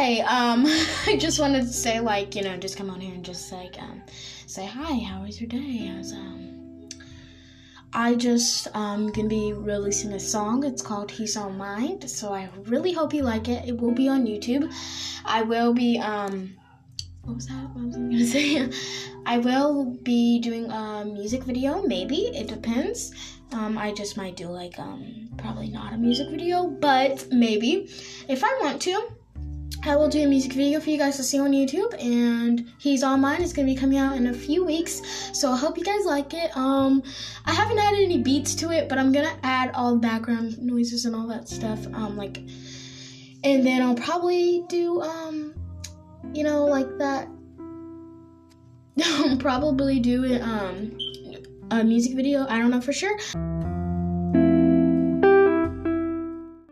hi. Um, I just wanted to say, like, you know, just come on here and just like, um, say hi. How was your day? As um, I just um gonna be releasing a song. It's called He's on Mind. So I really hope you like it. It will be on YouTube. I will be um, what was that? What was I gonna say? I will be doing a music video. Maybe it depends. Um, I just might do like um, probably not a music video, but maybe if I want to. I will do a music video for you guys to see on YouTube, and he's on mine. It's gonna be coming out in a few weeks, so I hope you guys like it. Um, I haven't added any beats to it, but I'm gonna add all the background noises and all that stuff. Um, like, and then I'll probably do um, you know, like that. Probably do it um a music video. I don't know for sure.